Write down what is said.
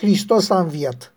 Hristos a înviat.